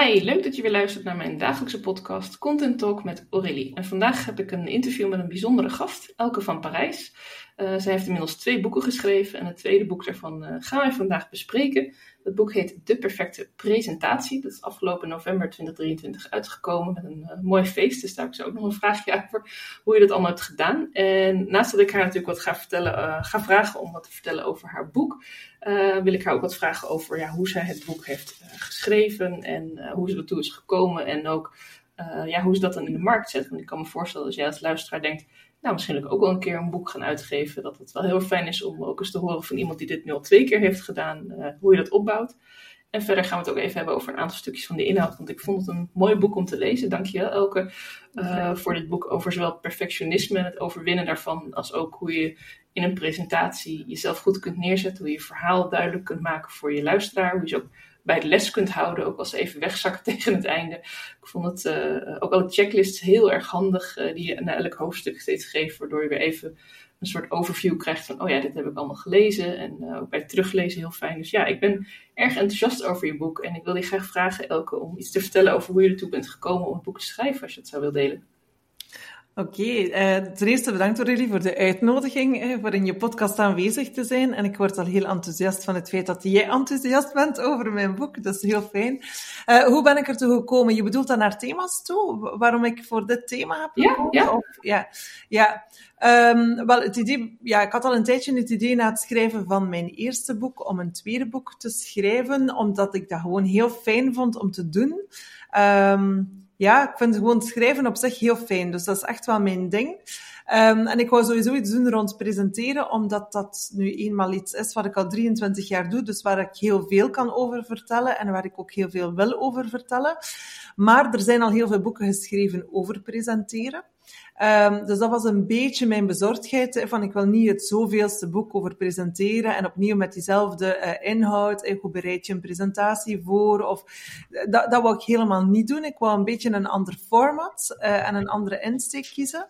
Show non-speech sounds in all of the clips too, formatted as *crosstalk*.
Hi, leuk dat je weer luistert naar mijn dagelijkse podcast Content Talk met Aurélie. En vandaag heb ik een interview met een bijzondere gast, Elke van Parijs. Uh, zij heeft inmiddels twee boeken geschreven en het tweede boek daarvan uh, gaan wij vandaag bespreken. Het boek heet De Perfecte Presentatie. Dat is afgelopen november 2023 uitgekomen met een uh, mooi feest. Dus daar heb ik zo ook nog een vraagje over hoe je dat allemaal hebt gedaan. En naast dat ik haar natuurlijk wat ga, vertellen, ga vragen om wat te vertellen over haar boek, wil ik haar ook wat vragen over ja, hoe zij het boek heeft geschreven en hoe ze ertoe is gekomen. En ook ja, hoe ze dat dan in de markt zet. Want ik kan me voorstellen dat jij als luisteraar denkt nou, misschien ook wel een keer een boek gaan uitgeven. Dat het wel heel fijn is om ook eens te horen van iemand die dit nu al twee keer heeft gedaan, uh, hoe je dat opbouwt. En verder gaan we het ook even hebben over een aantal stukjes van de inhoud. Want ik vond het een mooi boek om te lezen. Dank je wel, Elke, uh, voor dit boek over zowel perfectionisme en het overwinnen daarvan, als ook hoe je in een presentatie jezelf goed kunt neerzetten. Hoe je je verhaal duidelijk kunt maken voor je luisteraar. Hoe je ze ook bij de les kunt houden, ook als ze even wegzakken *laughs* tegen het einde. Ik vond het uh, ook alle checklists heel erg handig, uh, die je na elk hoofdstuk steeds geeft, waardoor je weer even een soort overview krijgt van, oh ja, dit heb ik allemaal gelezen. En uh, ook bij het teruglezen heel fijn. Dus ja, ik ben erg enthousiast over je boek. En ik wil je graag vragen, Elke, om iets te vertellen over hoe je ertoe bent gekomen om het boek te schrijven, als je het zou willen delen. Oké, okay, uh, ten eerste bedankt Aurélie voor de uitnodiging, voor in je podcast aanwezig te zijn. En ik word al heel enthousiast van het feit dat jij enthousiast bent over mijn boek. Dat is heel fijn. Uh, hoe ben ik er toe gekomen? Je bedoelt dan naar thema's toe? Waarom ik voor dit thema heb gekozen? Ja, ja. Of, ja, ja. Um, wel, het idee, ja, ik had al een tijdje het idee na het schrijven van mijn eerste boek om een tweede boek te schrijven, omdat ik dat gewoon heel fijn vond om te doen. Um, ja, ik vind gewoon schrijven op zich heel fijn. Dus dat is echt wel mijn ding. Um, en ik wou sowieso iets doen rond presenteren, omdat dat nu eenmaal iets is wat ik al 23 jaar doe, dus waar ik heel veel kan over vertellen en waar ik ook heel veel wil over vertellen. Maar er zijn al heel veel boeken geschreven over presenteren. Um, dus dat was een beetje mijn bezorgdheid, van ik wil niet het zoveelste boek over presenteren en opnieuw met diezelfde uh, inhoud, eh, hoe bereid je een presentatie voor, of dat, dat wou ik helemaal niet doen. Ik wou een beetje een ander format en een andere insteek kiezen.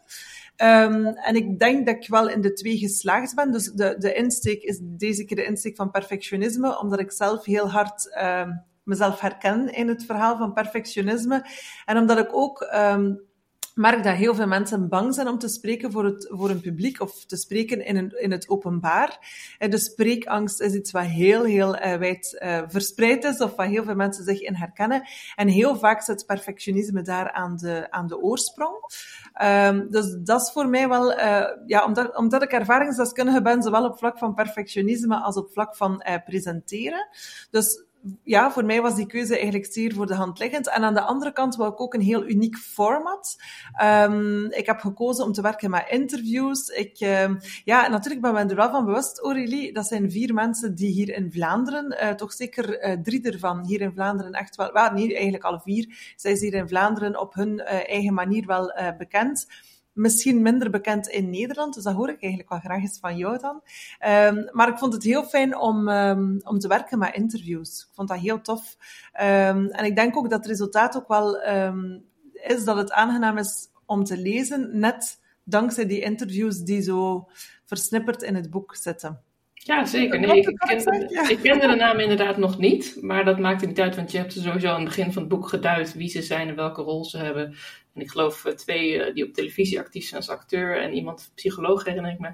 Um, en ik denk dat ik wel in de twee geslaagd ben. Dus de, de insteek is deze keer de insteek van perfectionisme, omdat ik zelf heel hard um, mezelf herken in het verhaal van perfectionisme. En omdat ik ook merk dat heel veel mensen bang zijn om te spreken voor, het, voor een publiek of te spreken in, een, in het openbaar. En de spreekangst is iets wat heel, heel uh, wijd uh, verspreid is of waar heel veel mensen zich in herkennen. En heel vaak zit perfectionisme daar aan de, aan de oorsprong. Um, dus dat is voor mij wel, ja, omdat, omdat ik ervaringsdeskundige ben, zowel op vlak van perfectionisme als op vlak van presenteren. Dus ja, voor mij was die keuze eigenlijk zeer voor de hand liggend. En aan de andere kant wil ik ook een heel uniek format. Um, ik heb gekozen om te werken met interviews. Ik, uh, ja, natuurlijk ben ik er wel van bewust, Aurélie, dat zijn vier mensen die hier in Vlaanderen, uh, toch zeker uh, drie ervan hier in Vlaanderen echt wel, well, nee, eigenlijk alle vier, zijn hier in Vlaanderen op hun eigen manier wel bekend misschien minder bekend in Nederland. Dus dat hoor ik eigenlijk wel graag eens van jou dan. Um, maar ik vond het heel fijn om, um, om te werken met interviews. Ik vond dat heel tof. Um, en ik denk ook dat het resultaat ook wel is dat het aangenaam is om te lezen, net dankzij die interviews die zo versnipperd in het boek zitten. Ja, zeker. Nee, ik, kende, ik kende de naam inderdaad nog niet, maar dat maakt niet uit, want je hebt sowieso aan het begin van het boek geduid wie ze zijn en welke rol ze hebben. En ik geloof eh, twee uh, die op televisie actief zijn als acteur en iemand psycholoog, herinner ik me.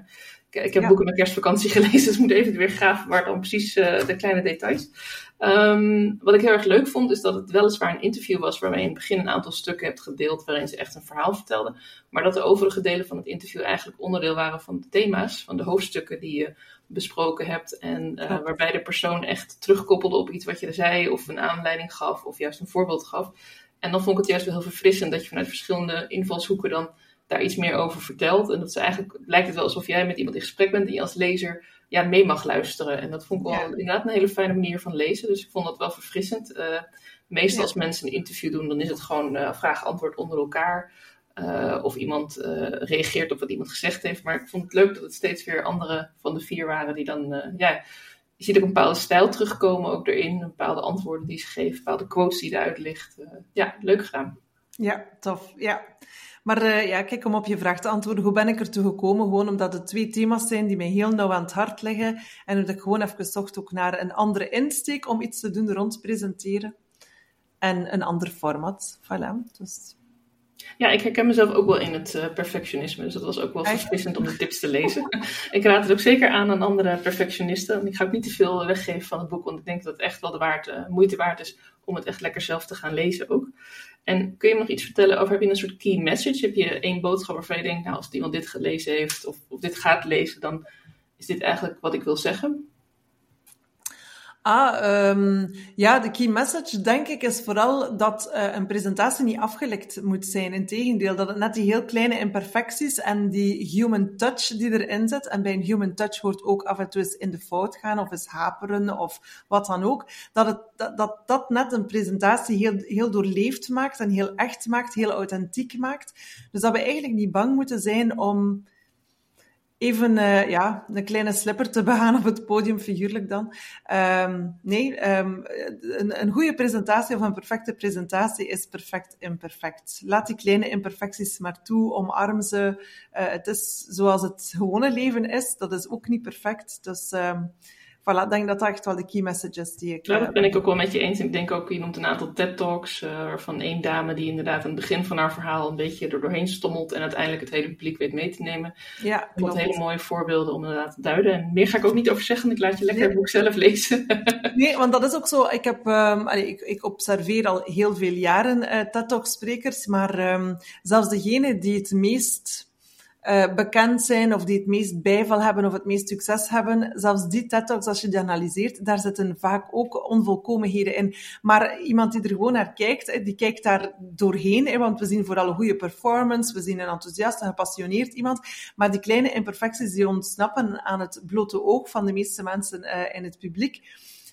Ik, ik heb ja. boeken met kerstvakantie *laughs* gelezen, dus ik moet even weer graven waar dan precies uh, de kleine details. Um, wat ik heel erg leuk vond, is dat het weliswaar een interview was waarmee je in het begin een aantal stukken hebt gedeeld waarin ze echt een verhaal vertelden. Maar dat de overige delen van het interview eigenlijk onderdeel waren van de thema's, van de hoofdstukken die je besproken hebt. En uh, waarbij de persoon echt terugkoppelde op iets wat je er zei, of een aanleiding gaf, of juist een voorbeeld gaf. En dan vond ik het juist wel heel verfrissend dat je vanuit verschillende invalshoeken dan daar iets meer over vertelt. En dat ze eigenlijk lijkt het wel alsof jij met iemand in gesprek bent die je als lezer ja, mee mag luisteren. En dat vond ik wel ja. inderdaad een hele fijne manier van lezen. Dus ik vond dat wel verfrissend. Uh, meestal ja. als mensen een interview doen, dan is het gewoon uh, vraag-antwoord onder elkaar. Uh, of iemand reageert op wat iemand gezegd heeft. Maar ik vond het leuk dat het steeds weer andere van de vier waren die dan ja, je ziet ook een bepaalde stijl terugkomen ook erin. Bepaalde antwoorden die ze geven, bepaalde quotes die eruit ligt. Uh, ja, leuk gedaan. Ja, tof. Ja. Maar uh, ja, kijk, om op je vraag te antwoorden, hoe ben ik ertoe gekomen? Gewoon omdat het twee thema's zijn die mij heel nauw aan het hart liggen. En dat ik gewoon even zocht ook naar een andere insteek om iets te doen rond presenteren. en een ander format. Voilà. Dus ja, ik herken mezelf ook wel in het uh, perfectionisme. Dus dat was ook wel verfrissend om de tips te lezen. *laughs* ik raad het ook zeker aan aan andere perfectionisten. Ik ga ook niet te veel weggeven van het boek, want ik denk dat het echt wel de waard, uh, moeite waard is om het echt lekker zelf te gaan lezen ook. En kun je me nog iets vertellen over, heb je een soort key message? Heb je één boodschap waarvan je denkt, nou als iemand dit gelezen heeft of, of dit gaat lezen, dan is dit eigenlijk wat ik wil zeggen? Ah, um, ja, de key message, denk ik, is vooral dat uh, een presentatie niet afgelekt moet zijn. Integendeel, dat het net die heel kleine imperfecties en die human touch die erin zit, en bij een human touch hoort ook af en toe eens in de fout gaan of eens haperen of wat dan ook, dat het, dat, dat, dat net een presentatie heel, heel doorleefd maakt en heel echt maakt, heel authentiek maakt. Dus dat we eigenlijk niet bang moeten zijn om even uh, ja, een kleine slipper te *laughs* begaan op het podium, figuurlijk dan. Um, nee, um, een, een goede presentatie of een perfecte presentatie is perfect imperfect. Laat die kleine imperfecties maar toe, omarm ze. Uh, het is zoals het gewone leven is, dat is ook niet perfect. Dus um, voilà, ik denk dat dat echt wel de key messages die ik... Ja, dat ben ik ook wel met je eens. Ik denk ook, je noemt een aantal TED-talks uh, van één dame die inderdaad aan het begin van haar verhaal een beetje er doorheen stommelt en uiteindelijk het hele publiek weet mee te nemen. Ja, Wat hele mooie voorbeelden om inderdaad te duiden. En meer ga ik ook niet over zeggen, ik laat je lekker nee. het boek zelf lezen. *laughs* nee, want dat is ook zo. Ik, heb, um, ik, ik observeer al heel veel jaren uh, TED-talk-sprekers, maar um, zelfs degene die het meest uh, bekend zijn of die het meest bijval hebben of het meest succes hebben, zelfs die TED-talks, als je die analyseert, daar zitten vaak ook onvolkomenheden in. Maar iemand die er gewoon naar kijkt, die kijkt daar doorheen, want we zien vooral een goede performance, we zien een enthousiaste, gepassioneerd iemand, maar die kleine imperfecties die ontsnappen aan het blote oog van de meeste mensen uh, in het publiek.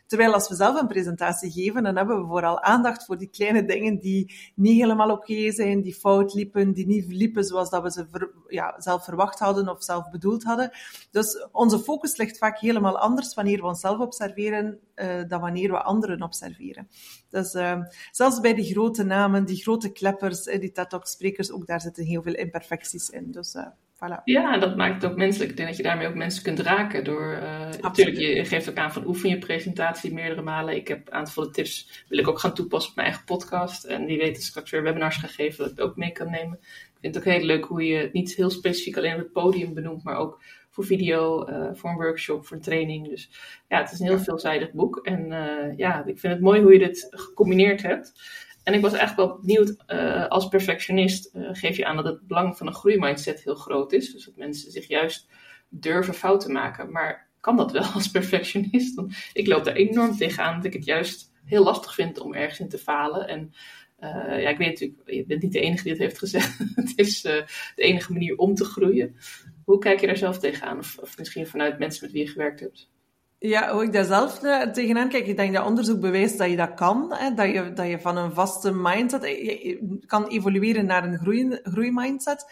Terwijl als we zelf een presentatie geven, dan hebben we vooral aandacht voor die kleine dingen die niet helemaal oké zijn, die fout liepen, die niet liepen zoals dat we ze ja, zelf verwacht hadden of zelf bedoeld hadden. Dus onze focus ligt vaak helemaal anders wanneer we onszelf observeren uh, dan wanneer we anderen observeren. Dus uh, zelfs bij die grote namen, die grote kleppers, die TED-talk-sprekers, ook daar zitten heel veel imperfecties in. Dus uh, Voilà. Ja, dat maakt het ook menselijk. Ik denk dat je daarmee ook mensen kunt raken. Door, uh, natuurlijk, je geeft ook aan van oefen je presentatie meerdere malen. Ik heb een aantal tips, wil ik ook gaan toepassen op mijn eigen podcast. En wie weet, straks weer webinars gaan geven, dat ik ook mee kan nemen. Ik vind het ook heel leuk hoe je het niet heel specifiek alleen op het podium benoemt, maar ook voor video, uh, voor een workshop, voor een training. Dus ja, het is een heel veelzijdig boek. En uh, ja, ik vind het mooi hoe je dit gecombineerd hebt. En ik was eigenlijk wel benieuwd, uh, als perfectionist uh, geef je aan dat het belang van een groeimindset heel groot is. Dus dat mensen zich juist durven fouten maken. Maar kan dat wel *laughs* als perfectionist? Ik loop daar enorm tegenaan dat ik het juist heel lastig vind om ergens in te falen. En uh, ja, ik weet natuurlijk, je bent niet de enige die het heeft gezegd. *laughs* het is de enige manier om te groeien. Hoe kijk je daar zelf tegenaan? Of, of misschien vanuit mensen met wie je gewerkt hebt? Ja, hoe ik daar zelf uh, tegenaan kijk, ik denk dat onderzoek bewijst dat je dat kan. Hè, dat, je, dat je van een vaste mindset je kan evolueren naar een groei, groeimindset.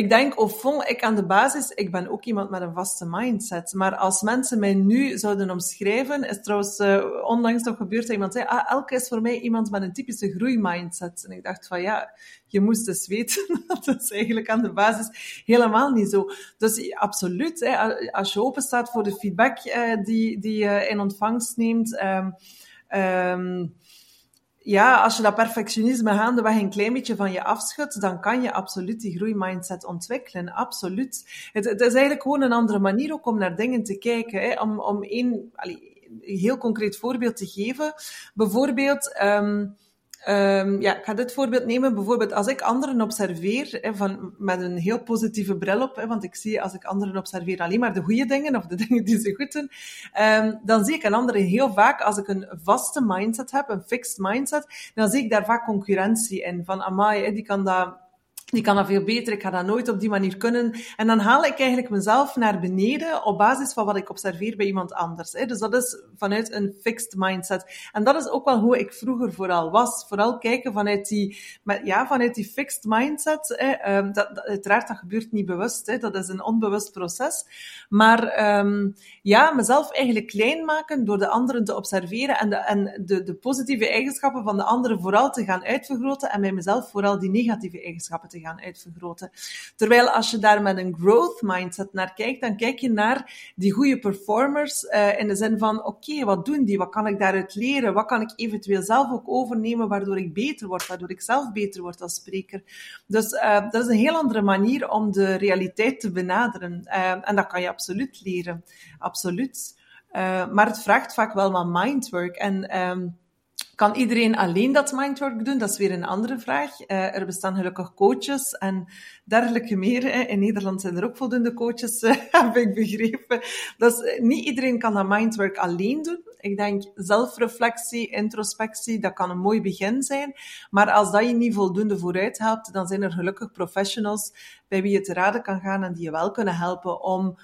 Ik denk, au fond, ik aan de basis, ik ben ook iemand met een vaste mindset. Maar als mensen mij nu zouden omschrijven, is trouwens uh, onlangs nog gebeurd dat iemand zei, ah, Elke is voor mij iemand met een typische groeimindset. En ik dacht van, ja, je moest eens weten, *laughs* dat is eigenlijk aan de basis helemaal niet zo. Dus absoluut, als je open staat voor de feedback uh, die, die je in ontvangst neemt, um, ja, als je dat perfectionisme gaandeweg een klein beetje van je afschudt, dan kan je absoluut die groeimindset ontwikkelen. Absoluut. Het, het, is eigenlijk gewoon een andere manier ook om naar dingen te kijken. Hè. Om, om één heel concreet voorbeeld te geven. Bijvoorbeeld... Um, Um, ja, ik ga dit voorbeeld nemen. Bijvoorbeeld als ik anderen observeer hè, van, met een heel positieve bril op, hè, want ik zie als ik anderen observeer alleen maar de goede dingen of de *laughs* dingen die ze goed doen, um, dan zie ik een andere heel vaak, als ik een vaste mindset heb, een fixed mindset, dan zie ik daar vaak concurrentie in. Van, amai, hè, die kan dat die kan dat veel beter, ik ga dat nooit op die manier kunnen. En dan haal ik eigenlijk mezelf naar beneden op basis van wat ik observeer bij iemand anders. Dus dat is vanuit een fixed mindset. En dat is ook wel hoe ik vroeger vooral was. Vooral kijken vanuit die, ja, vanuit die fixed mindset. Ehm, dat, uiteraard, dat gebeurt niet bewust. Dat is een onbewust proces. Maar um, ja, mezelf eigenlijk klein maken door de anderen te observeren en, de, en de, de positieve eigenschappen van de anderen vooral te gaan uitvergroten en bij mezelf vooral die negatieve eigenschappen te gaan uitvergroten. Terwijl als je daar met een growth mindset naar kijkt, dan kijk je naar die goede performers uh, in de zin van, oké, wat doen die? Wat kan ik daaruit leren? Wat kan ik eventueel zelf ook overnemen, waardoor ik beter word, waardoor ik zelf beter word als spreker? Dus uh, dat is een heel andere manier om de realiteit te benaderen. Uh, en dat kan je absoluut leren. Absoluut. maar het vraagt vaak wel wat mindwork. En um, kan iedereen alleen dat mindwork doen? Dat is weer een andere vraag. Uh, er bestaan gelukkig coaches en dergelijke meer. In Nederland zijn er ook voldoende coaches, *laughs* heb ik begrepen. Dus niet iedereen kan dat mindwork alleen doen. Ik denk zelfreflectie, introspectie, dat kan een mooi begin zijn. Maar als dat je niet voldoende vooruit helpt, dan zijn er gelukkig professionals bij wie je te raden kan gaan en die je wel kunnen helpen om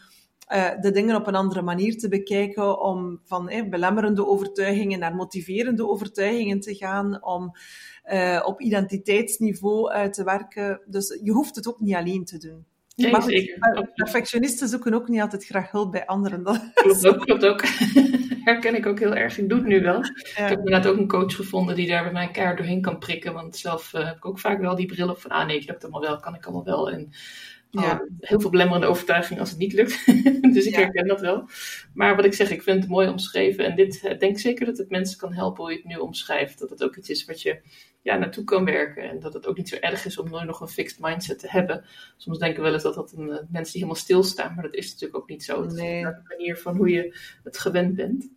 uh, de dingen op een andere manier te bekijken, om van eh, belemmerende overtuigingen naar motiverende overtuigingen te gaan, om uh, op identiteitsniveau uh, te werken. Dus je hoeft het ook niet alleen te doen. Nee, maar zeker. perfectionisten zoeken ook niet altijd graag hulp bij anderen. Klopt ook, klopt ook. *laughs* Herken ik ook heel erg. Ik doe het nu wel. Ik heb inderdaad ook een coach gevonden die daar bij mij keihard doorheen kan prikken. Want zelf uh, heb ik ook vaak wel die bril op van, ah nee, het lukt allemaal wel, kan ik allemaal wel. En ja. Heel veel belemmerende overtuiging als het niet lukt. *laughs* dus ik herken dat wel. Maar wat ik zeg, ik vind het mooi omschreven. En dit ik denk zeker dat het mensen kan helpen hoe je het nu omschrijft. Dat het ook iets is wat je ja, naartoe kan werken. En dat het ook niet zo erg is om nooit nog een fixed mindset te hebben. Soms denken we wel eens dat dat een, uh, mensen die helemaal stilstaan. Maar dat is natuurlijk ook niet zo. Het nee. is een manier van hoe je het gewend bent.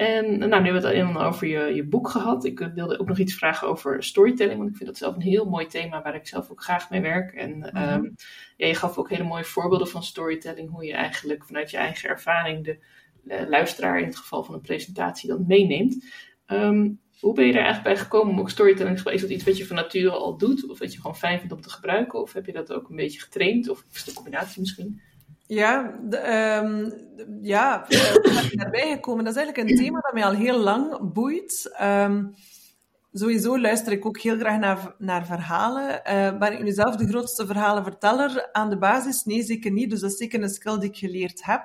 En nou, nu hebben we het al over je, je boek gehad. Ik wilde ook nog iets vragen over storytelling, want ik vind dat zelf een heel mooi thema waar ik zelf ook graag mee werk. En mm ja, je gaf ook hele mooie voorbeelden van storytelling, hoe je eigenlijk vanuit je eigen ervaring de uh, luisteraar in het geval van een presentatie dan meeneemt. Um, hoe ben je er eigenlijk bij gekomen om ook storytelling te? Is dat iets wat je van nature al doet, of wat je gewoon fijn vindt om te gebruiken? Of heb je dat ook een beetje getraind, of is het een combinatie misschien? Ja, de, um, ja, daarbij gekomen. Dat is eigenlijk een thema dat mij al heel lang boeit. Um, sowieso luister ik ook heel graag naar, naar verhalen. Uh, ben ik nu zelf de grootste verhalenverteller aan de basis? Nee, zeker niet. Dus dat is zeker een skill die ik geleerd heb.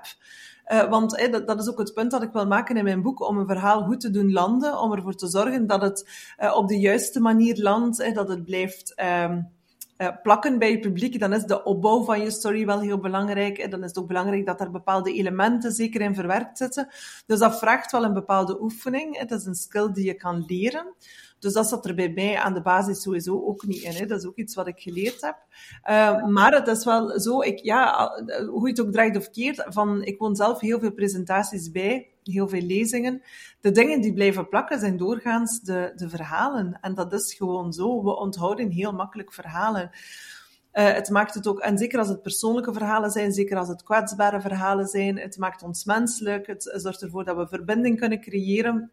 Uh, want eh, dat, is ook het punt dat ik wil maken in mijn boek, om een verhaal goed te doen landen, om ervoor te zorgen dat het op de juiste manier landt, dat het blijft... Um, uh, plakken bij je publiek, dan is de opbouw van je story wel heel belangrijk. En dan is het ook belangrijk dat er bepaalde elementen zeker in verwerkt zitten. Dus dat vraagt wel een bepaalde oefening. Het is een skill die je kan leren. Dus dat zat er bij mij aan de basis sowieso ook niet in. Hè. Dat is ook iets wat ik geleerd heb. Uh, maar het is wel zo, ik, ja, hoe je het ook draait of keert, van, ik woon zelf heel veel presentaties bij, heel veel lezingen. De dingen die blijven plakken zijn doorgaans de, de verhalen. En dat is gewoon zo. We onthouden heel makkelijk verhalen. Uh, het maakt het ook, en zeker als het persoonlijke verhalen zijn, zeker als het kwetsbare verhalen zijn, het maakt ons menselijk, het zorgt ervoor dat we verbinding kunnen creëren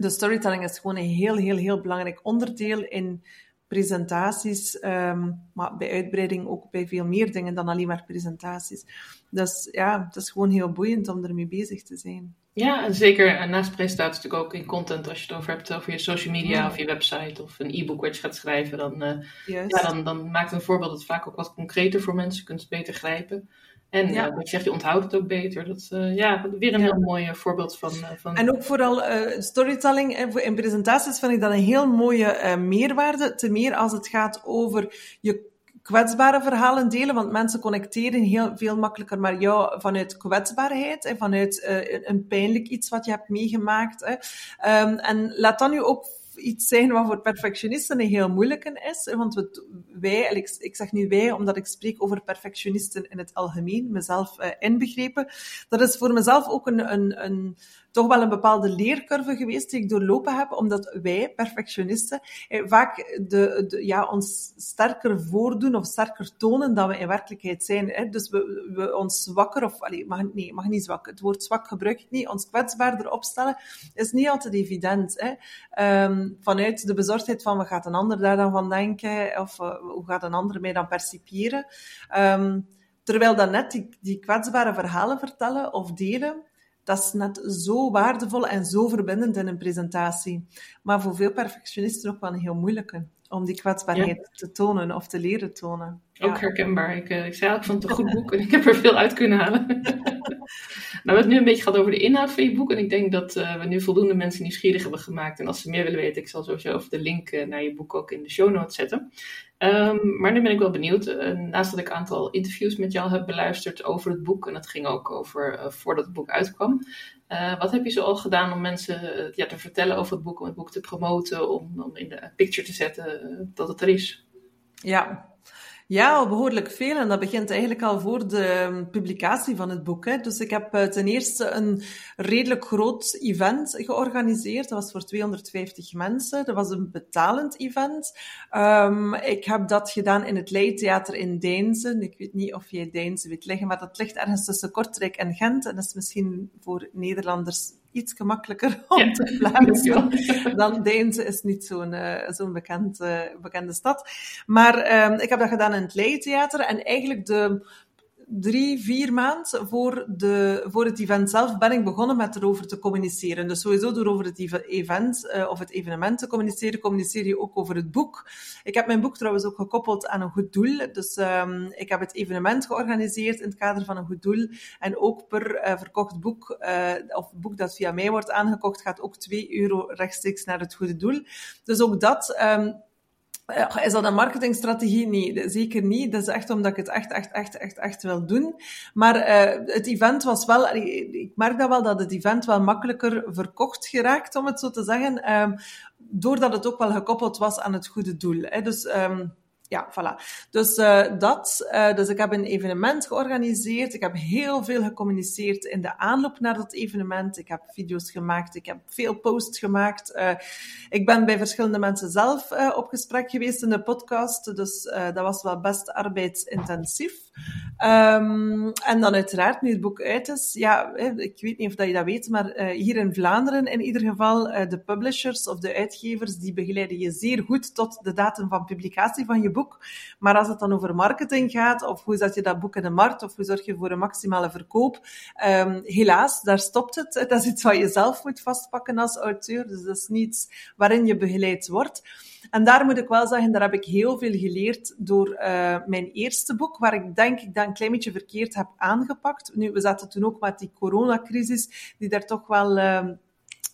de storytelling is gewoon een heel, heel, heel belangrijk onderdeel in presentaties, um, maar bij uitbreiding ook bij veel meer dingen dan alleen maar presentaties. Dus ja, het is gewoon heel boeiend om ermee bezig te zijn. Ja, en zeker en naast presentaties natuurlijk ook in content, als je het over hebt over je social media of je website of een e-book wat je gaat schrijven, dan, uh, ja, dan, dan maakt een voorbeeld het vaak ook wat concreter voor mensen, je kunt het beter grijpen. En ja. uh, wat je zegt, je onthoudt het ook beter. Dat is uh, ja, weer een heel mooi uh, voorbeeld van, van... En ook vooral storytelling in presentaties vind ik dat een heel mooie meerwaarde. Te meer als het gaat over je kwetsbare verhalen delen, want mensen connecteren heel veel makkelijker met jou vanuit kwetsbaarheid en vanuit een pijnlijk iets wat je hebt meegemaakt. Hè. Um, en laat dan nu ook iets zijn wat voor perfectionisten een heel moeilijke is. Want we, wij, ik, zeg nu wij, omdat ik spreek over perfectionisten in het algemeen, mezelf uh, inbegrepen. Dat is voor mezelf ook een, een, een toch wel een bepaalde leercurve geweest die ik doorlopen heb, omdat wij, perfectionisten, eh, vaak de, de, ja, ons sterker voordoen of sterker tonen dan we in werkelijkheid zijn. Hè. Dus we, we ons zwakker, of allee, mag, nee, mag niet zwak, het woord zwak gebruik ik niet, ons kwetsbaarder opstellen, is niet altijd evident. Hè. Um, vanuit de bezorgdheid van, wat gaat een ander daar dan van denken, of uh, hoe gaat een ander mij dan percipiëren. Um, terwijl dan net die, die kwetsbare verhalen vertellen of delen, dat is net zo waardevol en zo verbindend in een presentatie. Maar voor veel perfectionisten ook wel een heel moeilijke om die kwetsbaarheid te tonen of te leren tonen. Ook herkenbaar. Ik, uh, ik zei, ik vond het een goed boek en ik heb er veel uit kunnen halen. *laughs* we hebben het nu een beetje gehad over de inhoud van je boek. En ik denk dat we nu voldoende mensen nieuwsgierig hebben gemaakt. En als ze meer willen weten, ik zal sowieso over de link naar je boek ook in de show notes zetten. Um, maar nu ben ik wel benieuwd. Uh, naast dat ik een aantal interviews met jou heb beluisterd over het boek, en dat ging ook over voordat het boek uitkwam. Wat heb je zo al gedaan om mensen ja, te vertellen over het boek, om het boek te promoten, om, om in de picture te zetten dat het er is? Ja, ja, behoorlijk veel. En dat begint eigenlijk al voor de ehm, publicatie van het boek. Hè. Dus ik heb eh, ten eerste een redelijk groot event georganiseerd. Dat was voor 250 mensen. Dat was een betalend event. Um, ik heb dat gedaan in het Leitheater in Deinzen. Ik weet niet of jij Deinzen weet liggen, maar dat ligt ergens tussen Kortrijk en Gent. En dat is misschien voor Nederlanders iets gemakkelijker *laughs* om te plaatsen. Dan Deense is niet zo'n uh, zo'n bekend, uh, bekende stad. Maar um, ik heb dat gedaan in het Leitheater en eigenlijk de drie, vier maanden voor, de, voor het event zelf ben ik begonnen met erover te communiceren. Dus sowieso door over het event uh, of het evenement te communiceren, communiceer je ook over het boek. Ik heb mijn boek trouwens ook gekoppeld aan een goed doel. Dus um, ik heb het evenement georganiseerd in het kader van een goed doel. En ook per uh, verkocht boek, uh, of boek dat via mij wordt aangekocht, gaat ook 2 euro rechtstreeks naar het goede doel. Dus ook dat... Um, is dat een marketingstrategie? Nee, zeker niet. Dat is echt omdat ik het echt, echt, echt, echt, echt wil doen. Maar uh, het event was wel, ik merk dat wel, dat het event wel makkelijker verkocht geraakt, om het zo te zeggen. Um, doordat het ook wel gekoppeld was aan het goede doel. Hè. Dus um, ja, voilà. Dus uh, dat. Uh, dus ik heb een evenement georganiseerd. Ik heb heel veel gecommuniceerd in de aanloop naar dat evenement. Ik heb video's gemaakt. Ik heb veel posts gemaakt. Uh, ik ben bij verschillende mensen zelf op gesprek geweest in de podcast. Dus dat was wel best arbeidsintensief. Um, en dan uiteraard, nu het boek uit is, ja, ik weet niet of dat je dat weet, maar hier in Vlaanderen in ieder geval, de publishers of de uitgevers, die begeleiden je zeer goed tot de datum van publicatie van je boek. Maar als het dan over marketing gaat, of hoe zet je dat boek in de markt, of hoe zorg je voor een maximale verkoop, um, helaas, daar stopt het. *laughs* Dat is iets wat je zelf moet vastpakken als auteur. Dus dat is niets waarin je begeleid wordt. En daar moet ik wel zeggen, daar heb ik heel veel geleerd door uh, mijn eerste boek, waar ik denk ik dat een klein beetje verkeerd heb aangepakt. Nu, we zaten toen ook met die coronacrisis, die daar toch wel... Uh,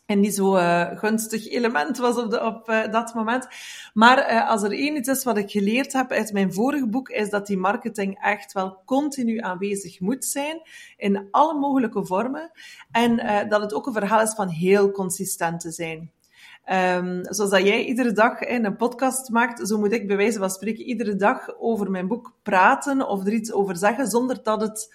en niet zo uh, gunstig element was op, op uh, dat moment. Maar uh, als er één iets is wat ik geleerd heb uit mijn vorige boek, is dat die marketing echt wel continu aanwezig moet zijn, in alle mogelijke vormen. En dat het ook een verhaal is van heel consistent te zijn. Um, zoals jij iedere dag in een podcast maakt, zo moet ik bij wijze van spreken iedere dag over mijn boek praten of er iets over zeggen, zonder dat het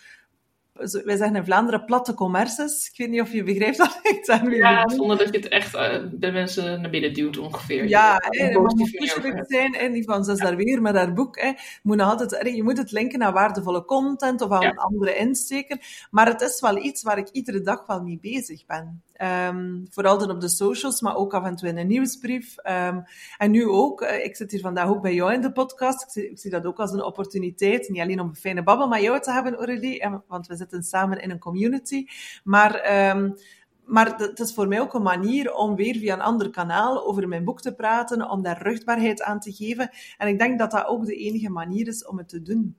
wij zeggen in Vlaanderen platte commerces. Ik weet niet of je begrijpt wat *laughs* ik Ja, zonder dat je het echt uh, de mensen naar binnen duwt ongeveer. Ja, het moet pushelijk zijn. En die van, ze is daar weer met haar boek. Hè. Moet altijd, je moet het linken aan waardevolle content of aan ja. andere insteken. Maar het is wel iets waar ik iedere dag wel mee bezig ben. Um, vooral dan op de socials, maar ook af en toe in een nieuwsbrief. Um, en nu ook, uh, ik zit hier vandaag ook bij jou in de podcast. Ik zie, ik zie, dat ook als een opportuniteit, niet alleen om een fijne babbel met jou te hebben, Aurélie, want we zitten samen in een community. Maar... Um, maar het is voor mij ook een manier om weer via een ander kanaal over mijn boek te praten, om daar rugbaarheid aan te geven. En ik denk dat dat ook de enige manier is om het te doen.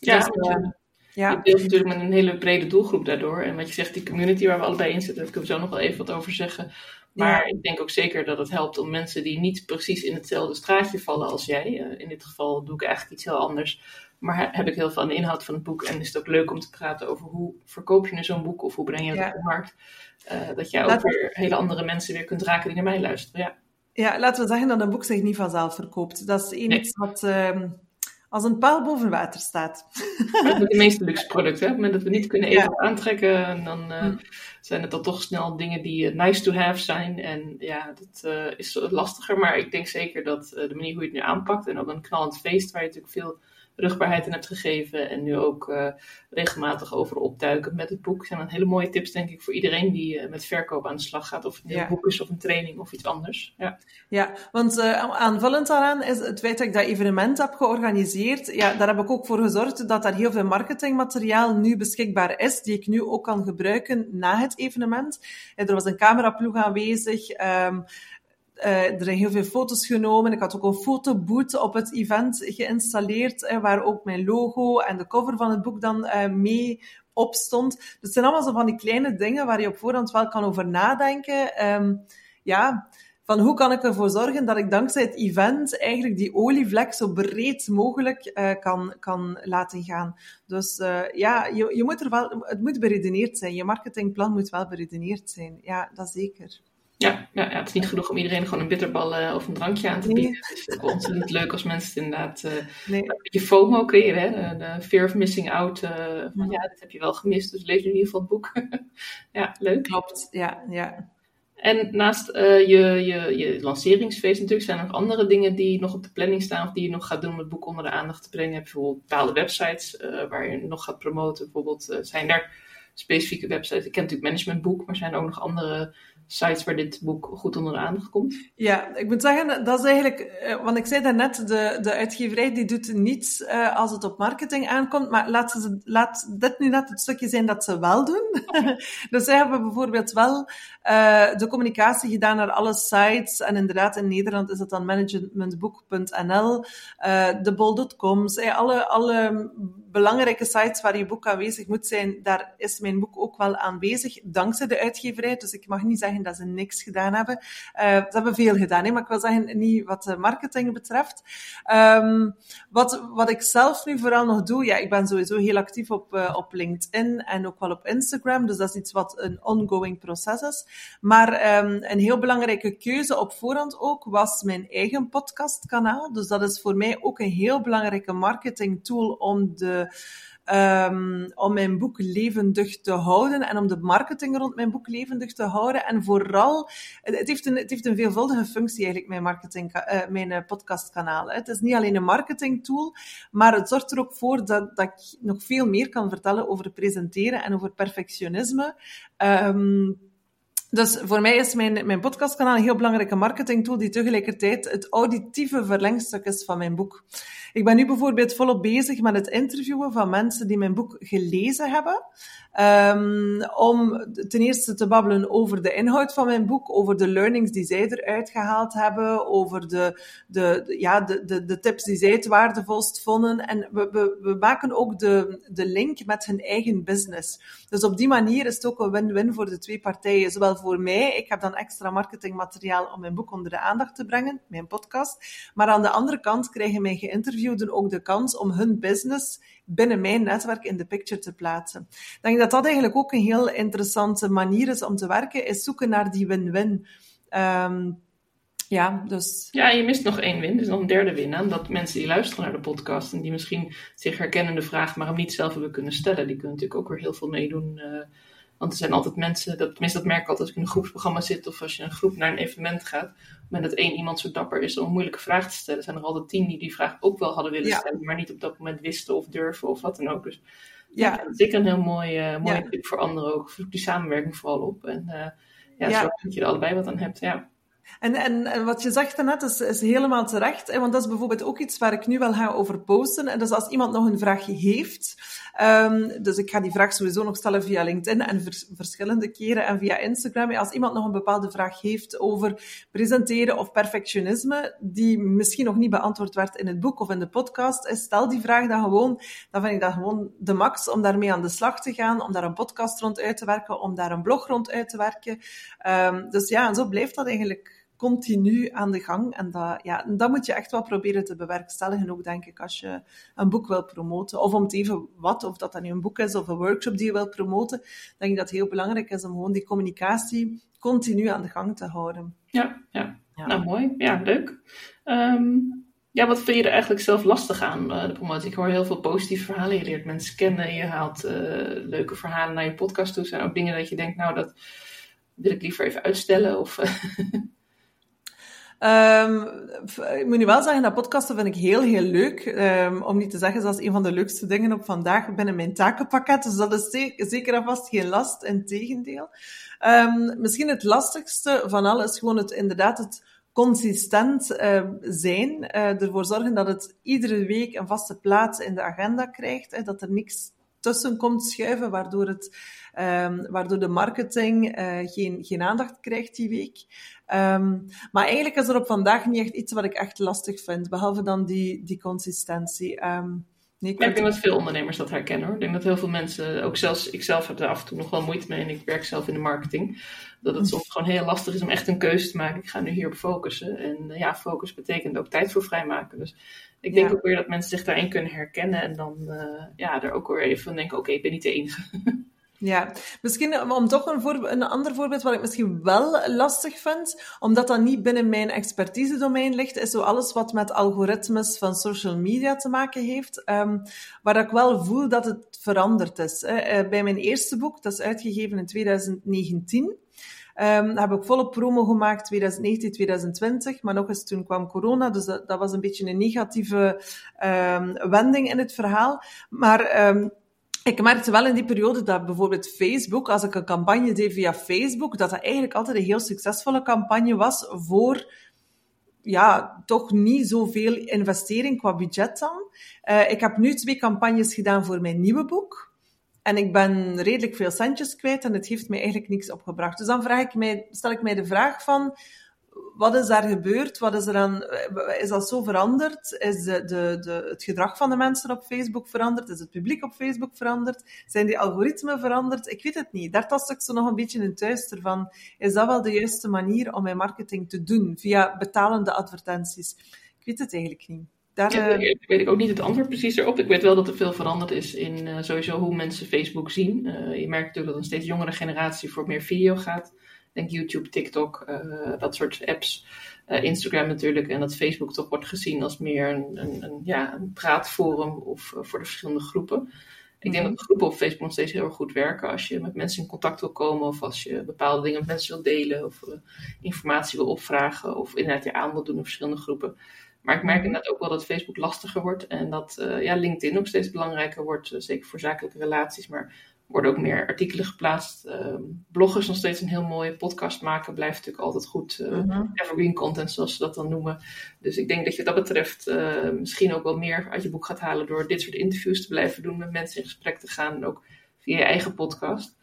Ja, dus, uh, ja. Je deelt natuurlijk met een hele brede doelgroep daardoor. En wat je zegt, die community waar we allebei in zitten, daar kunnen we zo nog wel even wat over zeggen. Maar ja. ik denk ook zeker dat het helpt om mensen die niet precies in hetzelfde straatje vallen als jij. Uh, in dit geval doe ik eigenlijk iets heel anders. Maar heb ik heel veel aan de inhoud van het boek. En is het ook leuk om te praten over hoe verkoop je nu zo'n boek of hoe breng je het ja. op de markt. Uh, dat jij ook weer hele andere mensen weer kunt raken die naar mij luisteren. Ja. Ja, laten we zeggen dat een boek zich niet vanzelf verkoopt. Dat is iets nee. wat uh, als een paal boven water staat. Met de meeste luxe producten. Op het moment dat we niet kunnen eten ja. aantrekken, dan uh, hm. zijn het dan toch snel dingen die uh, nice to have zijn. En ja, dat uh, is lastiger. Maar ik denk zeker dat de manier hoe je het nu aanpakt en op een knallend feest, waar je natuurlijk veel rugbaarheid in hebt gegeven. En nu ook uh, regelmatig over opduiken met het boek. zijn dan hele mooie tips, denk ik, voor iedereen die uh, met verkoop aan de slag gaat. Of het ja. een boek is of een training of iets anders. Ja, ja want uh, aanvullend daaraan is het feit dat ik dat evenement heb georganiseerd. Ja, daar heb ik ook voor gezorgd dat er heel veel marketingmateriaal nu beschikbaar is, die ik nu ook kan gebruiken na het evenement. Er was een cameraploeg aanwezig. Um, uh, er zijn heel veel foto's genomen. Ik had ook een fotoboot op het event geïnstalleerd, uh, waar ook mijn logo en de cover van het boek dan uh, mee op stond. Dus het zijn allemaal zo van die kleine dingen waar je op voorhand wel kan over nadenken. Um, ja, van hoe kan ik ervoor zorgen dat ik dankzij het event eigenlijk die olievlek zo breed mogelijk kan, kan laten gaan. Dus ja, je, je moet er wel, het moet beredeneerd zijn. Je marketingplan moet wel beredeneerd zijn. Ja, dat zeker. Ja, ja, ja, het is niet genoeg om iedereen gewoon een bitterbal uh, of een drankje aan te bieden. Nee. Het is ook ontzettend leuk als mensen het inderdaad uh, nee. een beetje FOMO creëren. Hè? De, de, fear of missing out. Uh, van ja, dit heb je wel gemist, dus lees nu in ieder geval het boek. *laughs* ja, leuk. Klopt, ja, ja. En naast uh, je, je, je lanceringsfeest natuurlijk zijn er nog andere dingen die nog op de planning staan of die je nog gaat doen om het boek onder de aandacht te brengen. Bijvoorbeeld bepaalde websites waar je nog gaat promoten. Bijvoorbeeld zijn er specifieke websites. Ik ken natuurlijk managementboek, maar zijn er ook nog andere sites waar dit boek goed onder de aandacht komt? Ja, ik moet zeggen, dat is eigenlijk, uh, want ik zei daarnet, de, de uitgeverij die doet niets uh, als het op marketing aankomt, maar laat, ze, laat dit nu net het stukje zijn dat ze wel doen. *laughs* dus zij hebben bijvoorbeeld wel uh, de communicatie gedaan naar alle sites, en inderdaad in Nederland is dat dan managementboek.nl, de bol.coms, alle, alle belangrijke sites waar je boek aanwezig moet zijn, daar is mijn boek ook wel aanwezig, dankzij de uitgeverij. Dus ik mag niet zeggen dat ze niks gedaan hebben. Uh, ze hebben veel gedaan, hè, maar ik wil zeggen, niet wat de marketing betreft. Um, wat, wat ik zelf nu vooral nog doe, ja, ik ben sowieso heel actief op, uh, op LinkedIn en ook wel op Instagram, dus dat is iets wat een ongoing proces is. Maar um, een heel belangrijke keuze op voorhand ook was mijn eigen podcastkanaal. Dus dat is voor mij ook een heel belangrijke marketing tool om de Um, om mijn boek levendig te houden en om de marketing rond mijn boek levendig te houden. En vooral, het heeft een, het heeft een veelvuldige functie eigenlijk, mijn, marketing, uh, mijn podcastkanaal. Het is niet alleen een marketing tool, maar het zorgt er ook voor dat, dat ik nog veel meer kan vertellen over presenteren en over perfectionisme. Um, dus voor mij is mijn, mijn podcastkanaal een heel belangrijke marketingtool die tegelijkertijd het auditieve verlengstuk is van mijn boek. Ik ben nu bijvoorbeeld volop bezig met het interviewen van mensen die mijn boek gelezen hebben. Um, om ten eerste te babbelen over de inhoud van mijn boek, over de learnings die zij eruit gehaald hebben, over de, de, ja, de, de, de tips die zij het waardevolst vonden. En we, we, we maken ook de, de link met hun eigen business. Dus op die manier is het ook een win-win voor de twee partijen. Zowel voor mij, ik heb dan extra marketingmateriaal om mijn boek onder de aandacht te brengen, mijn podcast. Maar aan de andere kant krijgen mijn geïnterviewden ook de kans om hun business binnen mijn netwerk in de picture te plaatsen. Ik denk dat dat eigenlijk ook een heel interessante manier is om te werken, is zoeken naar die win-win. Um, ja, dus... Ja, je mist nog één win, dus nog een derde win aan. Dat mensen die luisteren naar de podcast en die misschien zich herkennen de vraag, maar hem niet zelf hebben kunnen stellen, die kunnen natuurlijk ook weer heel veel meedoen. Uh, want er zijn altijd mensen, dat, tenminste dat merk ik altijd als ik in een groepsprogramma zit of als je een groep naar een evenement gaat. Op dat één iemand zo dapper is om een moeilijke vraag te stellen, zijn er altijd tien die die vraag ook wel hadden willen ja. stellen, maar niet op dat moment wisten of durven of wat dan ook. Dus ja, dat is zeker een heel mooi, uh, mooie tip voor anderen ook. Zoek die samenwerking vooral op. En uh, ja, zorg dat je er allebei wat aan hebt. Ja. En, en, en wat je zegt daarnet is, is helemaal terecht. Want dat is bijvoorbeeld ook iets waar ik nu wel ga over posten. En dus als iemand nog een vraag heeft, um, dus ik ga die vraag sowieso nog stellen via LinkedIn en vers, verschillende keren en via Instagram. Als iemand nog een bepaalde vraag heeft over presenteren of perfectionisme, die misschien nog niet beantwoord werd in het boek of in de podcast, stel die vraag dan gewoon. Dan vind ik dat gewoon de max om daarmee aan de slag te gaan, om daar een podcast rond uit te werken, om daar een blog rond uit te werken. Um, dus ja, en zo blijft dat eigenlijk continu aan de gang. En dat, ja, dat moet je echt wel proberen te bewerkstelligen, ook denk ik, als je een boek wil promoten. Of om het even wat, of dat dan nu een boek is of een workshop die je wilt promoten, denk ik dat het heel belangrijk is om gewoon die communicatie continu aan de gang te houden. Ja, ja. ja. nou mooi. Ja, leuk. Um, ja, wat vind je er eigenlijk zelf lastig aan, uh, de promotie? Ik hoor heel veel positieve verhalen. Je leert mensen kennen, je haalt uh, leuke verhalen naar je podcast toe. Zijn ook dingen dat je denkt, nou, dat wil ik liever even uitstellen? Of, *laughs* Um, ik moet nu wel zeggen, dat podcasten vind ik heel, heel leuk. Um, om niet te zeggen, dat is een van de leukste dingen op vandaag binnen mijn takenpakket. Dus dat is zeker, en vast geen last, in tegendeel. Um, misschien het lastigste van alles is gewoon het, inderdaad het consistent zijn. Uh, ervoor zorgen dat het iedere week een vaste plaats in de agenda krijgt. Hè, dat er niks tussen komt schuiven, waardoor, het, um, waardoor de marketing uh, geen, geen aandacht krijgt die week. Um, maar eigenlijk is er op vandaag niet echt iets wat ik echt lastig vind, behalve dan die, die consistentie. Nee, ik, denk dat veel ondernemers dat herkennen hoor. Ik denk dat heel veel mensen, ook zelfs ik zelf heb er af en toe nog wel moeite mee en ik werk zelf in de marketing. Dat het hm. soms gewoon heel lastig is om echt een keuze te maken. Ik ga nu hierop focussen. En uh, ja, focus betekent ook tijd voor vrijmaken. Dus ik denk ook weer dat mensen zich daarin kunnen herkennen en dan uh, ja, er ook weer even denken, oké, ik ben niet de enige. *laughs* Ja, misschien om toch een, een ander voorbeeld wat ik misschien wel lastig vind, omdat dat niet binnen mijn expertise-domein ligt, is zo alles wat met algoritmes van social media te maken heeft, um, waar ik wel voel dat het veranderd is. Eh, bij mijn eerste boek, dat is uitgegeven in 2019, um, ehm, heb ik volle promo gemaakt 2019, 2020, maar nog eens toen kwam corona, dus dat, was een beetje een negatieve um, wending in het verhaal. Maar ik merkte wel in die periode dat bijvoorbeeld Facebook, als ik een campagne deed via Facebook, dat dat eigenlijk altijd een heel succesvolle campagne was voor ja, toch niet zoveel investering qua budget dan. Uh, ik heb nu twee campagnes gedaan voor mijn nieuwe boek. En ik ben redelijk veel centjes kwijt en het heeft mij eigenlijk niks opgebracht. Dus dan vraag ik mij, stel ik mij de vraag van, wat is daar gebeurd? Wat is er aan, is dat zo veranderd? Is de, de, de, het gedrag van de mensen op Facebook veranderd? Is het publiek op Facebook veranderd? Zijn die algoritmen veranderd? Ik weet het niet. Daar tast ik zo nog een beetje in thuister van. Is dat wel de juiste manier om mijn marketing te doen? Via betalende advertenties? Ik weet het eigenlijk niet. Daar, ja, uh... weet ik ook niet het antwoord precies erop. Ik weet wel dat er veel veranderd is in uh, sowieso hoe mensen Facebook zien. Uh, je merkt natuurlijk dat een steeds jongere generatie voor meer video gaat denk YouTube, TikTok, uh, dat soort apps. Uh, Instagram natuurlijk. En dat Facebook toch wordt gezien als meer een, een, een ja, een praatforum of uh, voor de verschillende groepen. Ik denk mhm. dat de groepen op Facebook nog steeds heel erg goed werken. Als je met mensen in contact wil komen of als je bepaalde dingen met mensen wil delen of informatie wil opvragen of inderdaad je aan wil doen in verschillende groepen. Maar ik merk mhm. inderdaad ook wel dat Facebook lastiger wordt en dat uh, ja, LinkedIn ook steeds belangrijker wordt, uh, zeker voor zakelijke relaties, maar worden ook meer artikelen geplaatst. Bloggen is nog steeds een heel mooie podcast maken. Blijft natuurlijk altijd goed. Uh, Evergreen content, zoals ze dat dan noemen. Dus ik denk dat je wat dat betreft uh, misschien ook wel meer uit je boek gaat halen door dit soort interviews te blijven doen, met mensen in gesprek te gaan. En ook via je eigen podcast.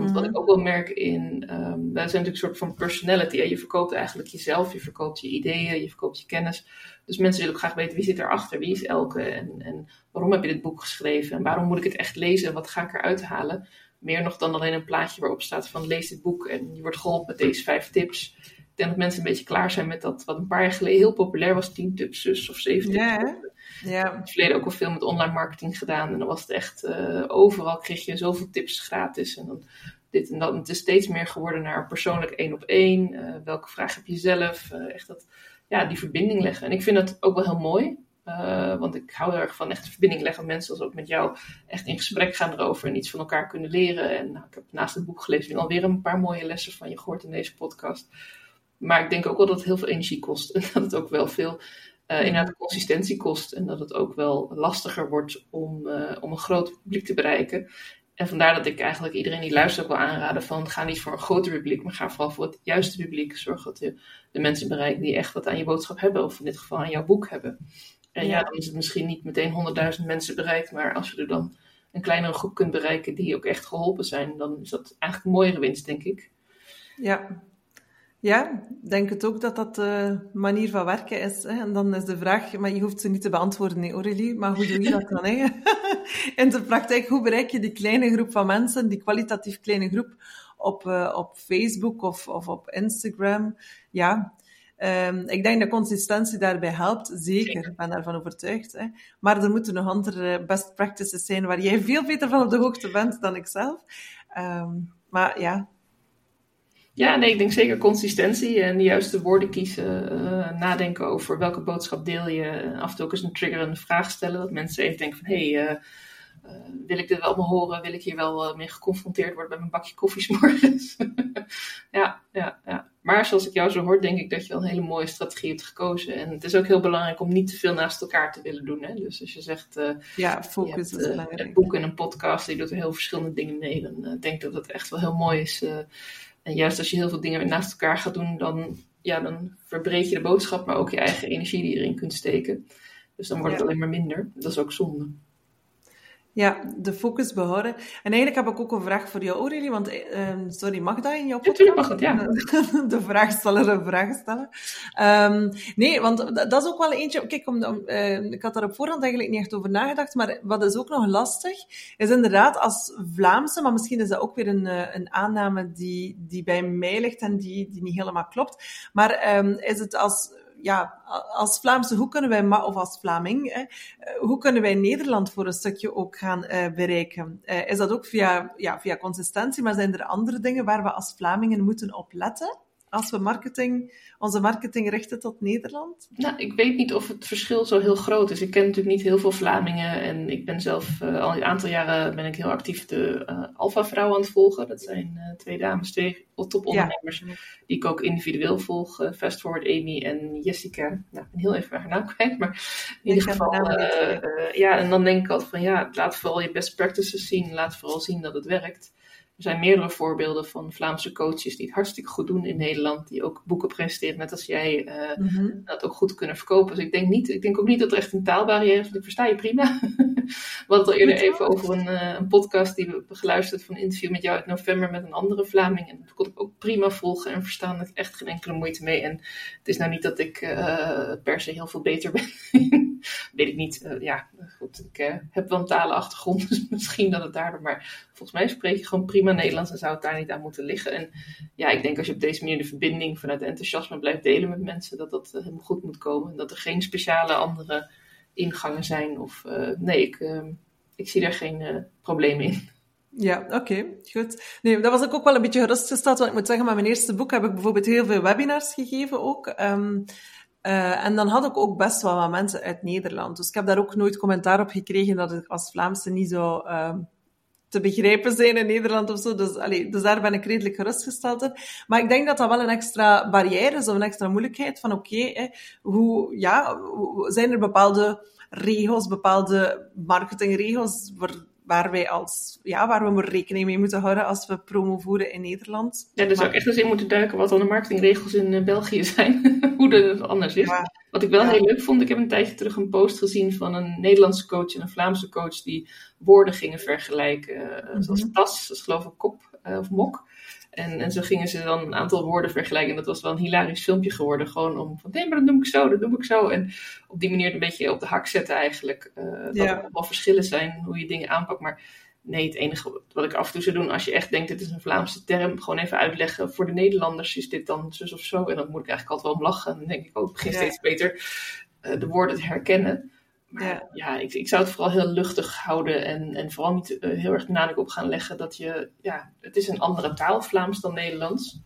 Want wat mhm. ik ook wel merk in, um, wij zijn natuurlijk een soort van personality. Hè? Je verkoopt eigenlijk jezelf, je verkoopt je ideeën, je verkoopt je kennis. Dus mensen willen ook graag weten wie zit erachter, wie is Elke en, en waarom heb je dit boek geschreven en waarom moet ik het echt lezen en wat ga ik eruit halen. Meer nog dan alleen een plaatje waarop staat van lees dit boek en je wordt geholpen met deze vijf tips. Ik denk dat mensen een beetje klaar zijn met dat wat een paar jaar geleden heel populair was, 10 tips zus of 7 tips. Ja, ja. Ik heb in het verleden ook al veel met online marketing gedaan en dan was het echt, uh, overal kreeg je zoveel tips gratis en dan dit en dat. het is steeds meer geworden naar persoonlijk één op één. Uh, welke vraag heb je zelf? Uh, echt dat ja, die verbinding leggen. En ik vind dat ook wel heel mooi. Uh, want ik hou er erg van echt de verbinding leggen met mensen, als ook met jou, echt in gesprek gaan erover en iets van elkaar kunnen leren. En nou, ik heb naast het boek gelezen en alweer een paar mooie lessen van je gehoord in deze podcast. Maar ik denk ook wel dat het heel veel energie kost en *laughs* dat het ook wel veel uh, inderdaad consistentie kost en dat het ook wel lastiger wordt om, uh, om een groot publiek te bereiken. En vandaar dat ik eigenlijk iedereen die luistert ook wil aanraden van ga niet voor een groter publiek, maar ga vooral voor het juiste publiek. Zorg dat je de mensen bereikt die echt wat aan je boodschap hebben, of in dit geval aan jouw boek hebben. En ja, dan is het misschien niet meteen 100.000 mensen bereikt, maar als je er dan een kleinere groep kunt bereiken die ook echt geholpen zijn, dan is dat eigenlijk een mooiere winst, denk ik. Ja, ja, ik denk het ook dat dat de manier van werken is. Hè? En dan is de vraag, maar je hoeft ze niet te beantwoorden, nee, Aurélie, maar hoe doe je dat dan? Hè? *laughs* In de praktijk, hoe bereik je die kleine groep van mensen, die kwalitatief kleine groep, op, uh, op Facebook of, of op Instagram? Ja, um, ik denk dat consistentie daarbij helpt, zeker. Ik ben daarvan overtuigd. Hè? Maar er moeten nog andere best practices zijn waar jij veel beter van op de hoogte bent dan ik zelf. Um, maar ja, ja, nee, ik denk zeker consistentie en de juiste woorden kiezen. Uh, nadenken over welke boodschap deel je. af en toe ook eens een triggerende vraag stellen. Dat mensen even denken van, hé, hey, uh, uh, wil ik dit wel allemaal horen? Wil ik hier wel mee geconfronteerd worden bij mijn bakje koffie *laughs* morgens? ja, ja, ja. Maar zoals ik jou zo hoor, denk ik dat je wel een hele mooie strategie hebt gekozen. En het is ook heel belangrijk om niet te veel naast elkaar te willen doen. Hè? Dus als je zegt, ja, focus is belangrijk. een boek en een podcast, die doet er heel verschillende dingen mee. Dan denk ik dat het echt wel heel mooi is en juist als je heel veel dingen naast elkaar gaat doen, dan, ja, dan verbreed je de boodschap, maar ook je eigen energie die je erin kunt steken. Dus dan wordt het alleen maar minder. Dat is ook zonde. Ja, de focus behouden. En eigenlijk heb ik ook een vraag voor jou, Aurélie, want uh, sorry, mag dat in jouw podcast? Ja, mag het, ja. *laughs* De vraagsteller een vraag stellen. Um, nee, want dat is ook wel eentje... Kijk, om, om, uh, ik had daar op voorhand eigenlijk niet echt over nagedacht, maar wat is ook nog lastig, is inderdaad als Vlaamse, maar misschien is dat ook weer een, eh, een aanname die, die bij mij ligt en die, die niet helemaal klopt, maar um, is het als ja, als Vlaamse, hoe kunnen wij, of als Vlaming, eh, hoe kunnen wij Nederland voor een stukje ook gaan uh, bereiken? Uh, is dat ook via, ja, via consistentie, maar zijn er andere dingen waar we als Vlamingen moeten op letten? Als we marketing, onze marketing richten tot Nederland? Nou, ik weet niet of het verschil zo heel groot is. Ik ken natuurlijk niet heel veel Vlamingen. En ik ben zelf al een aantal jaren ben ik heel actief de uh, Alpha Vrouw aan het volgen. Dat zijn twee dames, twee topondernemers, ja. die ik ook individueel volg. Fast Forward Amy en Jessica. Nou, ik ben heel even haar naam kwijt, maar in ieder geval. Ja, en dan denk ik altijd van ja, laat vooral je best practices zien. Laat vooral zien dat het werkt. Er zijn meerdere voorbeelden van Vlaamse coaches die het hartstikke goed doen in Nederland. Die ook boeken presenteren, net als jij, uh, dat ook goed kunnen verkopen. Dus ik denk, niet, ik denk ook niet dat er echt een taalbarrière is, want ik versta je prima. *laughs* We hadden al eerder even over een, uh, een, podcast die we hebben geluisterd van een interview met jou uit november met een andere Vlaming. En dat kon ik ook prima volgen en verstaan. Ik echt geen enkele moeite mee. En het is nou niet dat ik uh, per se heel veel beter ben. *laughs* Weet ik niet. ja, goed. Ik heb wel een talenachtergrond, *laughs* dus misschien dat het daardoor. Maar volgens mij spreek je gewoon prima Nederlands en zou het daar niet aan moeten liggen. En ja, ik denk als je op deze manier de verbinding vanuit enthousiasme blijft delen met mensen, dat dat helemaal goed moet komen. En dat er geen speciale andere ingangen zijn. Of nee, ik, uh, ik zie daar geen probleem in. Ja, oké, goed. Nee, dat was ik ook wel een beetje gerustgesteld, want ik moet zeggen, met mijn eerste boek heb ik bijvoorbeeld heel veel webinars gegeven ook. Um, uh, en dan had ik ook best wel wat mensen uit Nederland. Dus ik heb daar ook nooit commentaar op gekregen dat ik als Vlaamse niet zo uh, te begrijpen zijn in Nederland of zo. Dus, dus daar ben ik redelijk gerustgesteld in. Maar ik denk dat dat wel een extra barrière is of een extra moeilijkheid van oké, hoe, ja, zijn er bepaalde regels, bepaalde marketingregels waar, waar wij als, ja, waar we rekening mee moeten houden als we promo voeren in Nederland. Ja, daar zou ik echt eens in moeten duiken wat dan de marketingregels in uh, België *laughs* zijn. Hoe dat anders is. Ja. Wat ik wel ja. heel leuk vond, ik heb een tijdje terug een post gezien van een Nederlandse coach en een Vlaamse coach die woorden gingen vergelijken. Mm-hmm. Zoals tas, dat is geloof ik kop uh, of mok. En, en zo gingen ze dan een aantal woorden vergelijken. En dat was wel een hilarisch filmpje geworden. Gewoon om van, nee, maar dat doe ik zo, dat doe ik zo. En op die manier een beetje op de hak zetten eigenlijk. Uh, dat ja. er wel verschillen zijn hoe je dingen aanpakt. Maar nee, het enige wat ik af en toe zou doen, als je echt denkt, dit is een Vlaamse term, gewoon even uitleggen. Voor de Nederlanders is dit dan zus of zo. En dan moet ik eigenlijk altijd wel om lachen. En dan denk ik ook, oh, begin ja. steeds beter uh, de woorden te herkennen. Maar ja, ja ik, ik, zou het vooral heel luchtig houden en, en vooral niet uh, heel erg nadruk op gaan leggen dat je, ja, het is een andere taal, Vlaams dan Nederlands.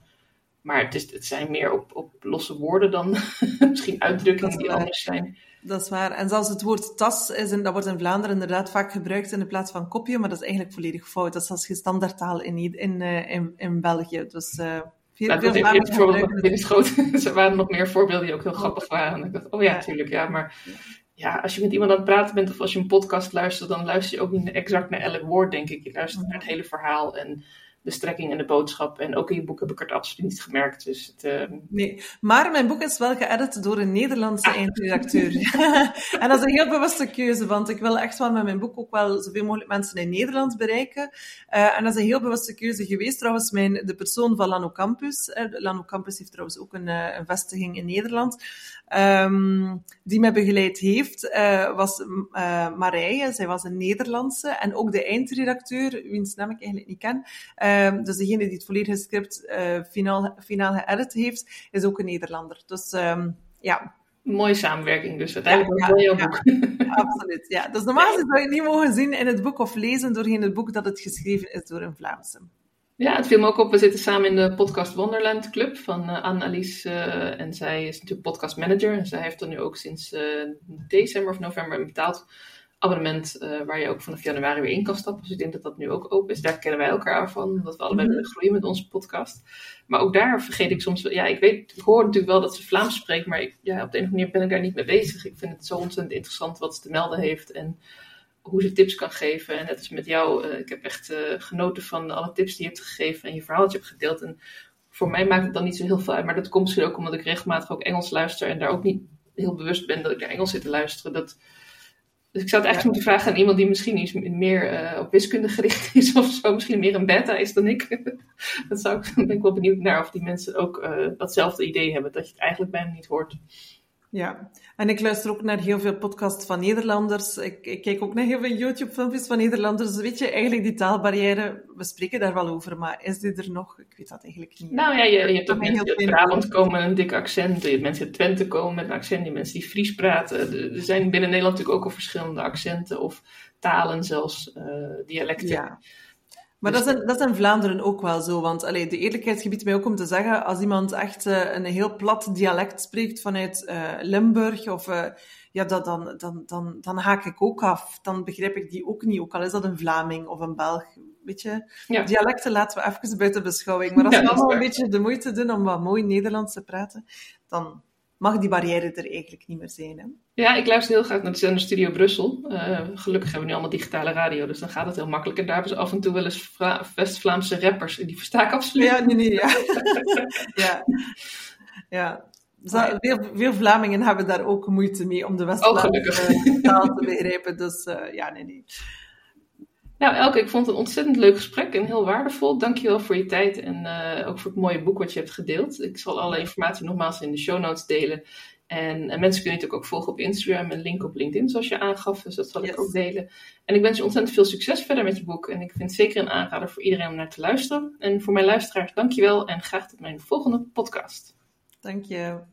Maar het, is, het zijn meer op, op losse woorden dan *laughs* misschien uitdrukkingen die anders zijn. Dat is waar. En zelfs het woord tas, is in, dat wordt in Vlaanderen inderdaad vaak gebruikt in de plaats van kopje, maar dat is eigenlijk volledig fout. Dat is als je standaardtaal in, in, uh, in, in België. Dus uh, veel, nou, veel gebruiken. *laughs* *laughs* Er waren nog meer voorbeelden die ook heel grappig waren. En ik dacht, oh ja, natuurlijk, ja, maar ja, als je met iemand aan het praten bent of als je een podcast luistert, dan luister je ook niet exact naar elk woord, denk ik. Je luistert naar het hele verhaal en de strekking en de boodschap. En ook in je boek heb ik het absoluut niet gemerkt. Dus het, uh... Nee, maar mijn boek is wel geëdit door een Nederlandse ah. eindredacteur. *laughs* en dat is een heel bewuste keuze, want ik wil echt wel met mijn boek ook wel zoveel mogelijk mensen in Nederland bereiken. Uh, en dat is een heel bewuste keuze geweest. Trouwens, mijn, de persoon van Lano Campus. Uh, Lano Campus heeft trouwens ook een, een vestiging in Nederland. Um, die mij begeleid heeft, uh, was uh, Marije. Zij was een Nederlandse. En ook de eindredacteur, wiens naam ik eigenlijk niet ken. Um, dus degene die het volledige script uh, finaal, finaal geëdit heeft, is ook een Nederlander. Dus um, ja, mooie samenwerking dus. Uiteindelijk ja, ja, boek. *laughs* Absoluut, ja. Dus normaal zou je het niet mogen zien in het boek of lezen doorheen het boek dat het geschreven is door een Vlaamse. Ja, het viel me ook op. We zitten samen in de Podcast Wonderland Club van uh, Annelies. Uh, en zij is natuurlijk podcast manager. En zij heeft er nu ook sinds uh, december of november een betaald abonnement. waar je ook vanaf januari weer in kan stappen. Dus ik denk dat dat nu ook open is. Daar kennen wij elkaar van. Omdat we allebei willen groeien met onze podcast. Maar ook daar vergeet ik soms. Ja, ik weet, ik hoor natuurlijk wel dat ze Vlaams spreekt. Maar ik, ja, op de een of andere manier ben ik daar niet mee bezig. Ik vind het zo ontzettend interessant wat ze te melden heeft. En hoe ze tips kan geven. En net als met jou, uh, ik heb echt uh, genoten van alle tips die je hebt gegeven en je verhaaltje hebt gedeeld. En voor mij maakt het dan niet zo heel veel uit, maar dat komt misschien ook omdat ik regelmatig ook Engels luister en daar ook niet heel bewust ben dat ik naar Engels zit te luisteren. Dat, Dus ik zou het eigenlijk moeten vragen aan iemand die misschien iets meer op wiskunde gericht is *laughs* of zo. Misschien meer een beta is dan ik. *laughs* dat zou ik, *laughs* ben ik wel benieuwd naar of die mensen ook datzelfde idee hebben. Dat je het eigenlijk bijna niet hoort. Ja, en ik luister ook naar heel veel podcasts van Nederlanders. Ik, ik kijk ook naar heel veel YouTube-filmpjes van Nederlanders. Weet je, eigenlijk die taalbarrière, we spreken daar wel over, maar is die er nog? Ik weet dat eigenlijk niet. Nou ja, je, je hebt ook mensen die uit Brabant komen met een dik accent. Je hebt mensen uit Twente komen met een accent. Je mensen die Fries praten. Er zijn binnen Nederland natuurlijk ook al verschillende accenten of talen zelfs, uh, dialecten. Ja. Maar dat, is in, dat is in Vlaanderen ook wel zo. Want allee, de eerlijkheid gebiedt mij ook om te zeggen, als iemand echt uh, een heel plat dialect spreekt vanuit uh, Limburg, of, uh, ja, dat, dan, dan, dan, dan haak ik ook af. Dan begrijp ik die ook niet, ook al is dat een Vlaming of een Belg. Weet je, ja. dialecten laten we even buiten beschouwing. Maar als we allemaal een beetje de moeite doen om wat mooi Nederlands te praten, dan, mag die barrière er eigenlijk niet meer zijn. Hè? Ja, ik luister heel graag naar de zender Studio Brussel. Uh, gelukkig hebben we nu allemaal digitale radio, dus dan gaat het heel makkelijk. En daar hebben ze af en toe wel eens West-Vlaamse rappers. En die versta ik absoluut. Ja, nee, nee, ja. *laughs* ja. ja. veel, veel, Vlamingen hebben daar ook moeite mee om de West-Vlaamse oh, taal te begrijpen. Dus uh, ja, nee, nee. Nou, Elke, ik vond het een ontzettend leuk gesprek en heel waardevol. Dankjewel voor je tijd en uh, ook voor het mooie boek wat je hebt gedeeld. Ik zal alle informatie nogmaals in de show notes delen. En, en, mensen kunnen natuurlijk ook volgen op Instagram en link op LinkedIn, zoals je aangaf. Dus dat zal ik ook delen. En ik wens je ontzettend veel succes verder met je boek. En ik vind het zeker een aanrader voor iedereen om naar te luisteren. En voor mijn luisteraars, dankjewel en graag tot mijn volgende podcast. Dank je.